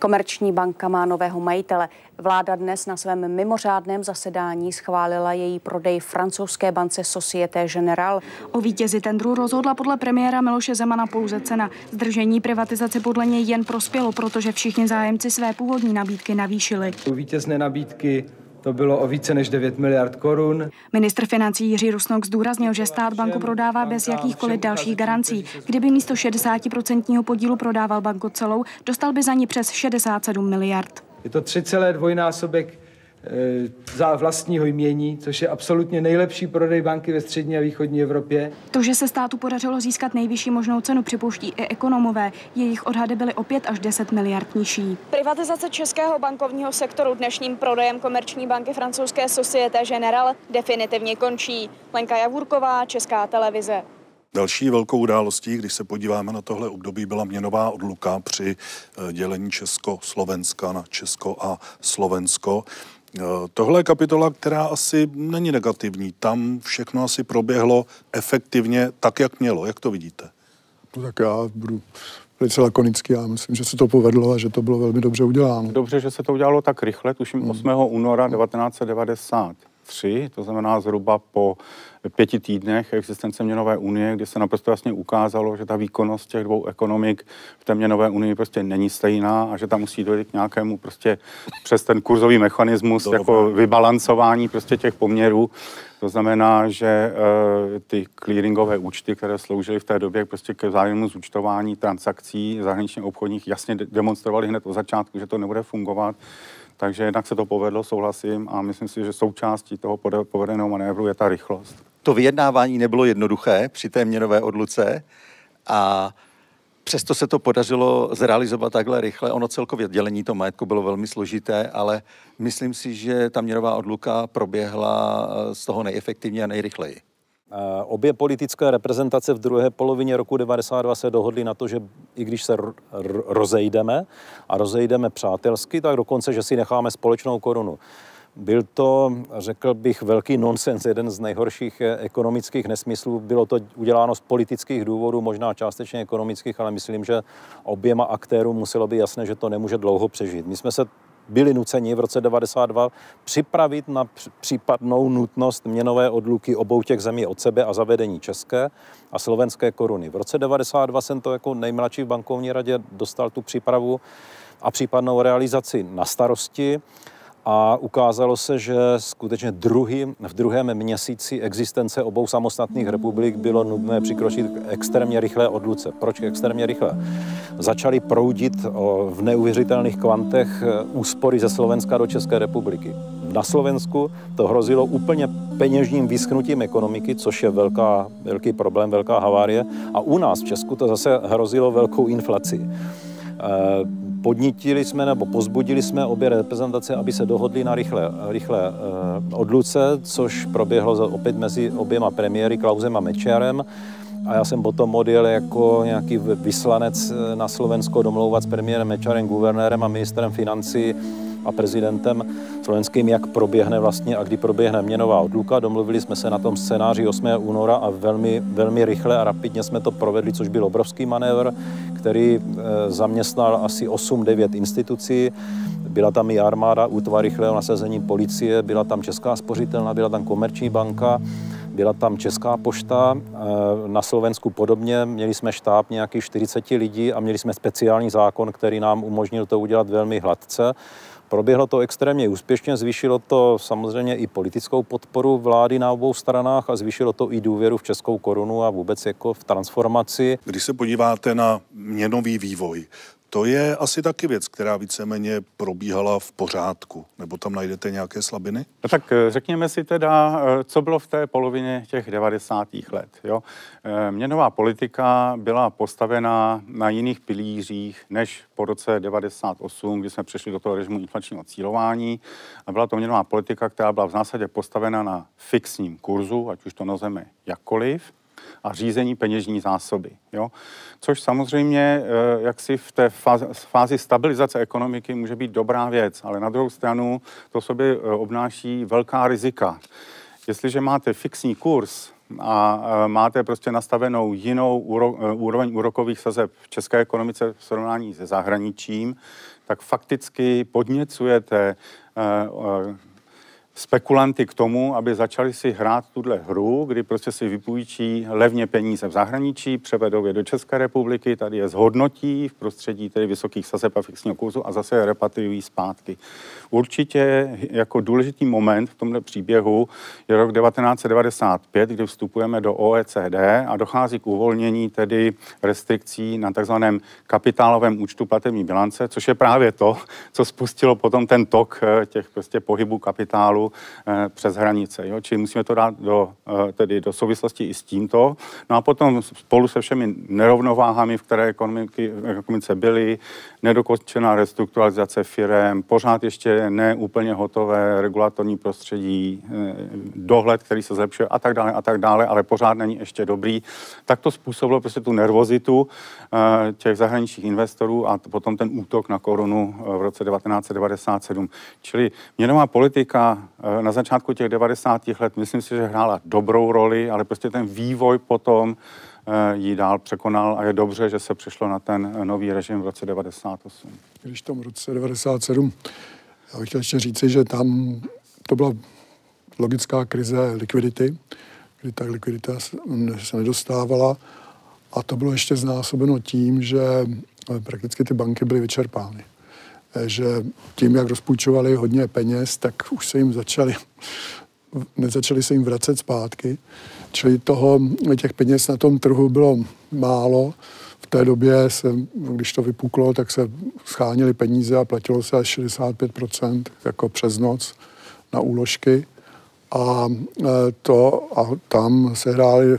Komerční banka má nového majitele. Vláda dnes na svém mimořádném zasedání schválila její prodej francouzské bance Société Générale. O vítězi tendru rozhodla podle premiéra Miloše Zemana pouze cena. Zdržení privatizace podle něj jen prospělo, protože všichni zájemci své původní nabídky navýšili. U vítězné nabídky to bylo o více než 9 miliard korun. Ministr financí Jiří Rusnok zdůraznil, že stát banku prodává bez jakýchkoliv dalších garancí. Kdyby místo 60% podílu prodával banku celou, dostal by za ní přes 67 miliard. Je to 3,2 násobek za vlastního jmění, což je absolutně nejlepší prodej banky ve střední a východní Evropě. To, že se státu podařilo získat nejvyšší možnou cenu, připouští i ekonomové. Jejich odhady byly o 5 až 10 miliard nižší. Privatizace českého bankovního sektoru dnešním prodejem komerční banky francouzské Société Générale definitivně končí. Lenka Javurková, Česká televize. Další velkou událostí, když se podíváme na tohle období, byla měnová odluka při eh, dělení Česko-Slovenska na Česko a Slovensko. Eh, tohle je kapitola, která asi není negativní. Tam všechno asi proběhlo efektivně tak, jak mělo. Jak to vidíte? No tak já budu velice lakonický. Já myslím, že se to povedlo a že to bylo velmi dobře uděláno. Dobře, že se to udělalo tak rychle, tuším hmm. 8. února 1993, to znamená zhruba po pěti týdnech existence měnové unie, kdy se naprosto jasně ukázalo, že ta výkonnost těch dvou ekonomik v té měnové unii prostě není stejná a že tam musí dojít k nějakému prostě přes ten kurzový mechanismus Dobre. jako vybalancování prostě těch poměrů. To znamená, že uh, ty clearingové účty, které sloužily v té době prostě ke vzájemnému zúčtování transakcí zahraničně obchodních, jasně demonstrovaly hned od začátku, že to nebude fungovat. Takže jednak se to povedlo, souhlasím, a myslím si, že součástí toho povedeného manévru je ta rychlost. To vyjednávání nebylo jednoduché při té měnové odluce a Přesto se to podařilo zrealizovat takhle rychle. Ono celkově dělení to majetku bylo velmi složité, ale myslím si, že ta měnová odluka proběhla z toho nejefektivněji a nejrychleji. Obě politické reprezentace v druhé polovině roku 92 se dohodly na to, že i když se rozejdeme a rozejdeme přátelsky, tak dokonce, že si necháme společnou korunu. Byl to, řekl bych, velký nonsens, jeden z nejhorších eh, ekonomických nesmyslů. Bylo to uděláno z politických důvodů, možná částečně ekonomických, ale myslím, že oběma aktérům muselo být jasné, že to nemůže dlouho přežít. My jsme se byli nuceni v roce 92 připravit na případnou nutnost měnové odluky obou těch zemí od sebe a zavedení české a slovenské koruny. V roce 92 jsem to jako nejmladší v bankovní radě dostal tu přípravu a případnou realizaci na starosti a ukázalo se, že skutečně druhý, v druhém měsíci existence obou samostatných republik bylo nutné přikročit k extrémně rychlé odluce. Proč extrémně rychle? Začaly proudit v neuvěřitelných kvantech e, úspory ze Slovenska do České republiky. Na Slovensku to hrozilo úplně peněžním vyschnutím ekonomiky, což je velká, velký problém, velká havárie. A u nás v Česku to zase hrozilo velkou inflaci. E, podnítili jsme nebo pozbudili jsme obě reprezentace, aby se dohodli na rychlé, rychlé uh, odluce, což proběhlo opět mezi oběma premiéry Klausem a Mečiarem. A já jsem potom odjel jako nějaký vyslanec eh, na Slovensko domlouvat s premiérem Mečarem, guvernérem a ministrem financí a prezidentem slovenským, jak proběhne vlastně a kdy proběhne měnová odluka. Domluvili jsme se na tom scénáři 8. února a velmi, velmi rychle a rapidně jsme to provedli, což byl obrovský manévr, který eh, zaměstnal asi 8-9 institucí. Byla tam i armáda, útvar rychlého nasazení policie, byla tam Česká spořitelna, byla tam komerční banka, byla tam Česká pošta, eh, na Slovensku podobně. Měli jsme štáb nějakých 40 lidí a měli jsme speciální zákon, který nám umožnil to udělat velmi hladce. Proběhlo to extrémně úspěšně, zvýšilo to samozřejmě i politickou podporu vlády na obou stranách a zvýšilo to i důvěru v českou korunu a vůbec jako v transformaci. Když se podíváte na měnový vývoj, to je asi taky věc, která víceméně probíhala v pořádku. Nebo tam najdete nějaké slabiny? No tak eh, řekněme si teda, eh, co bylo v té polovině těch 90. let. Jo? Eh, měnová politika byla postavena na jiných pilířích než po roce 98, kdy jsme přešli do toho režimu inflačního cílování. A byla to měnová politika, která byla v zásadě postavena na fixním kurzu, ať už to nazveme jakkoliv a řízení peněžní zásoby. Jo? Což samozřejmě, eh, jak si v té fázi, stabilizace ekonomiky může být dobrá věc, ale na druhou stranu to sobě eh, obnáší velká rizika. Jestliže máte fixní kurz, a eh, máte prostě nastavenou jinou úroveň úrokových sazeb v české ekonomice v srovnání se zahraničím, tak fakticky podněcujete spekulanty k tomu, aby začali si hrát tuhle hru, kdy prostě si vypůjčí levně peníze v zahraničí, převedou je do České republiky, tady je zhodnotí v prostředí tedy vysokých sazeb a fixního kurzu a zase je repatriují zpátky. Určitě jako důležitý moment v tomhle příběhu je rok 1995, kdy vstupujeme do OECD a dochází k uvolnění tedy restrikcí na takzvaném kapitálovém účtu platební bilance, což je právě to, co spustilo potom ten tok eh, těch prostě pohybů kapitálu eh, přes hranice. Jo? Čili musíme to dát do, eh, tedy do souvislosti i s tímto. No a potom spolu se všemi nerovnováhami, v které ekonomice byly, nedokončená restrukturalizace firem, pořád ještě neúplně hotové regulatorní prostředí, eh, dohled, který se zlepšuje a tak dále a tak dále, ale pořád není ještě dobrý, tak to způsobilo prostě tu nervozitu těch zahraničních investorů a potom ten útok na korunu v roce 1997. Čili měnová politika na začátku těch 90. let, myslím si, že hrála dobrou roli, ale prostě ten vývoj potom eh, ji dál překonal a je dobře, že se přišlo na ten nový režim v roce 98. Když v tom roce 97, já bych chtěl ještě říci, že tam to byla logická krize likvidity, kdy ta likvidita se nedostávala a to bylo ještě znásobeno tím, že eh, prakticky ty banky byly vyčerpány že tím, jak rozpůjčovali hodně peněz, tak už se jim začali, nezačali se jim vracet zpátky. Čili toho, těch peněz na tom trhu bylo málo. V té době, se, když to vypuklo, tak se schánili peníze a platilo se až 65% jako přes noc na úložky. A, e, to, a tam se hrály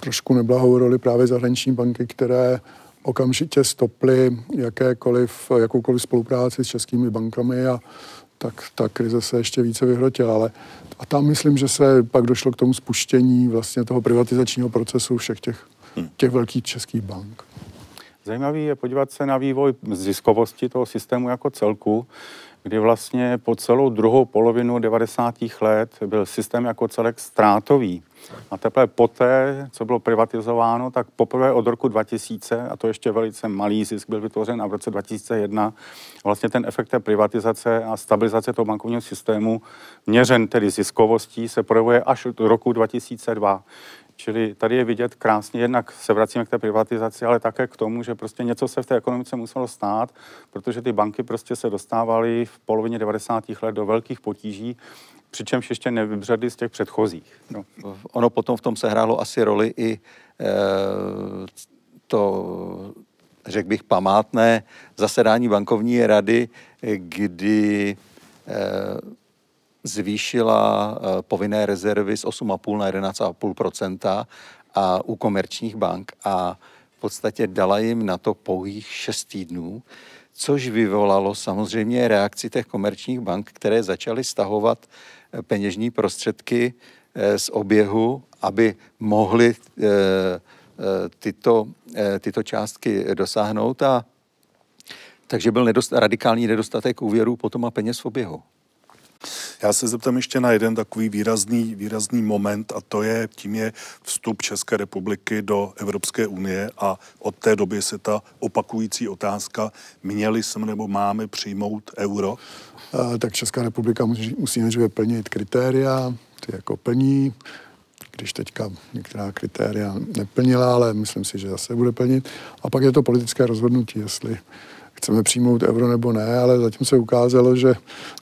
trošku neblahou roli právě zahraniční banky, které okamžitě stoply jakékoliv, jakoukoliv spolupráci s českými bankami a tak ta krize se ještě více vyhrotila. Ale a tam myslím, že se pak došlo k tomu spuštění vlastně toho privatizačního procesu všech těch, hmm. těch velkých českých bank. Zajímavý je podívat se na vývoj ziskovosti toho systému jako celku, kdy vlastně po celou druhou polovinu 90. let byl systém jako celek ztrátový. A teprve poté, co bylo privatizováno, tak poprvé od roku 2000, a to ještě velice malý zisk byl vytvořen a v roce 2001, vlastně ten efekt té privatizace a stabilizace toho bankovního systému, měřen tedy ziskovostí, se projevuje až do roku 2002. Čili tady je vidět krásně, jednak se vracíme k té privatizaci, ale také k tomu, že prostě něco se v té ekonomice muselo stát, protože ty banky prostě se dostávaly v polovině 90. let do velkých potíží přičemž ještě nevybředli z těch předchozích. No. Ono potom v tom sehrálo asi roli i e, to, řekl bych, památné zasedání bankovní rady, kdy e, zvýšila e, povinné rezervy z 8,5 na 11,5% a u komerčních bank a v podstatě dala jim na to pouhých 6 týdnů, což vyvolalo samozřejmě reakci těch komerčních bank, které začaly stahovat peněžní prostředky eh, z oběhu, aby mohly eh, eh, tyto, tyto částky dosáhnout a takže byl nedost, radikální nedostatek úvěrů potom a peněz v oběhu. Já se zeptám ještě na jeden takový výrazný, výrazný moment a to je, tím je vstup České republiky do Evropské unie a od té doby se ta opakující otázka, měli jsme nebo máme přijmout euro? tak Česká republika musí, musí nejdříve plnit kritéria, ty jako plní, když teďka některá kritéria neplnila, ale myslím si, že zase bude plnit. A pak je to politické rozhodnutí, jestli chceme přijmout euro nebo ne, ale zatím se ukázalo, že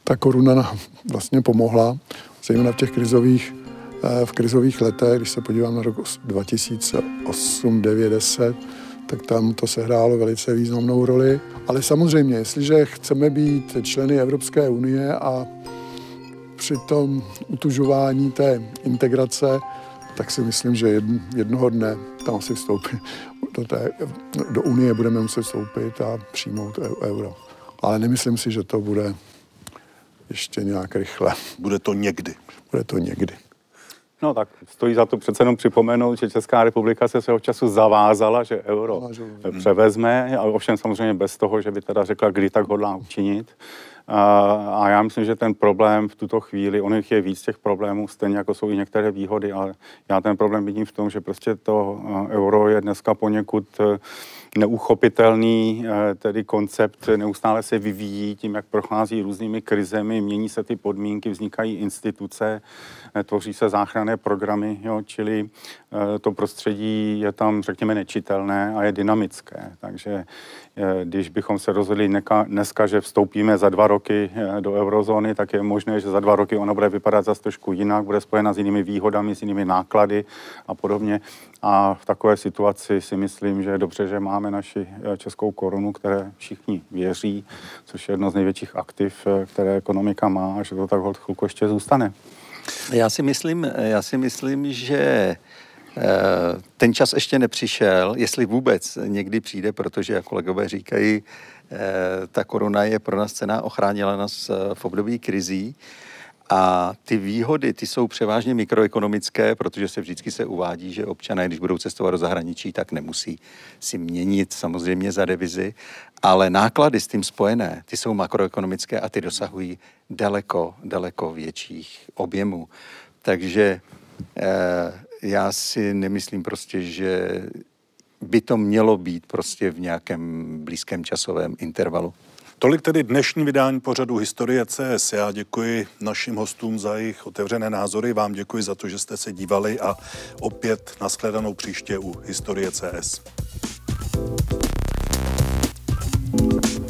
ta koruna nám vlastně pomohla, zejména v těch krizových, eh, v krizových letech, když se podívám na rok 2008, 9, 10, tak tam to sehrálo velice významnou roli. Ale samozřejmě, jestliže chceme být členy Evropské unie a při tom utužování té integrace, tak si myslím, že jednoho dne tam asi vstoupí do, té, do Unie budeme muset vstoupit a přijmout euro. Ale nemyslím si, že to bude ještě nějak rychle. Bude to někdy. Bude to někdy. No tak stojí za to přece jenom připomenout, že Česká republika se svého času zavázala, že euro převezme, a ovšem samozřejmě bez toho, že by teda řekla, kdy tak hodlá učinit. A já myslím, že ten problém v tuto chvíli, on je víc těch problémů, stejně jako jsou i některé výhody, ale já ten problém vidím v tom, že prostě to euro je dneska poněkud neuchopitelný eh, tedy koncept neustále se vyvíjí tím, jak prochází různými krizemi, mění se ty podmínky, vznikají instituce, eh, tvoří se záchranné programy, jo, čili eh, to prostředí je tam, řekněme, nečitelné a je dynamické. Takže když bychom se rozhodli dneska, že vstoupíme za dva roky do eurozóny, tak je možné, že za dva roky ona bude vypadat zase trošku jinak, bude spojena s jinými výhodami, s jinými náklady a podobně. A v takové situaci si myslím, že je dobře, že máme naši eh, českou korunu, které všichni věří, což je jedno z největších aktiv, eh, které ekonomika má a že to tak hod chvilku ještě zůstane. Já si myslím, já si myslím že eh, ten čas ještě nepřišel, jestli vůbec někdy přijde, protože, jak kolegové říkají, ta koruna je pro nás cená, ochránila nás v období krizí. A ty výhody, ty jsou převážně mikroekonomické, protože se vždycky se uvádí, že občané, když budou cestovat do zahraničí, tak nemusí si měnit samozřejmě za devizi, ale náklady s tím spojené, ty jsou makroekonomické a ty dosahují daleko, daleko větších objemů. Takže eh, já si nemyslím prostě, že by to mělo být prostě v nějakém blízkém časovém intervalu. Tolik tedy dnešní vydání pořadu Historie CS. Já děkuji našim hostům za jejich otevřené názory, vám děkuji za to, že jste se dívali a opět nashledanou příště u Historie CS. thank you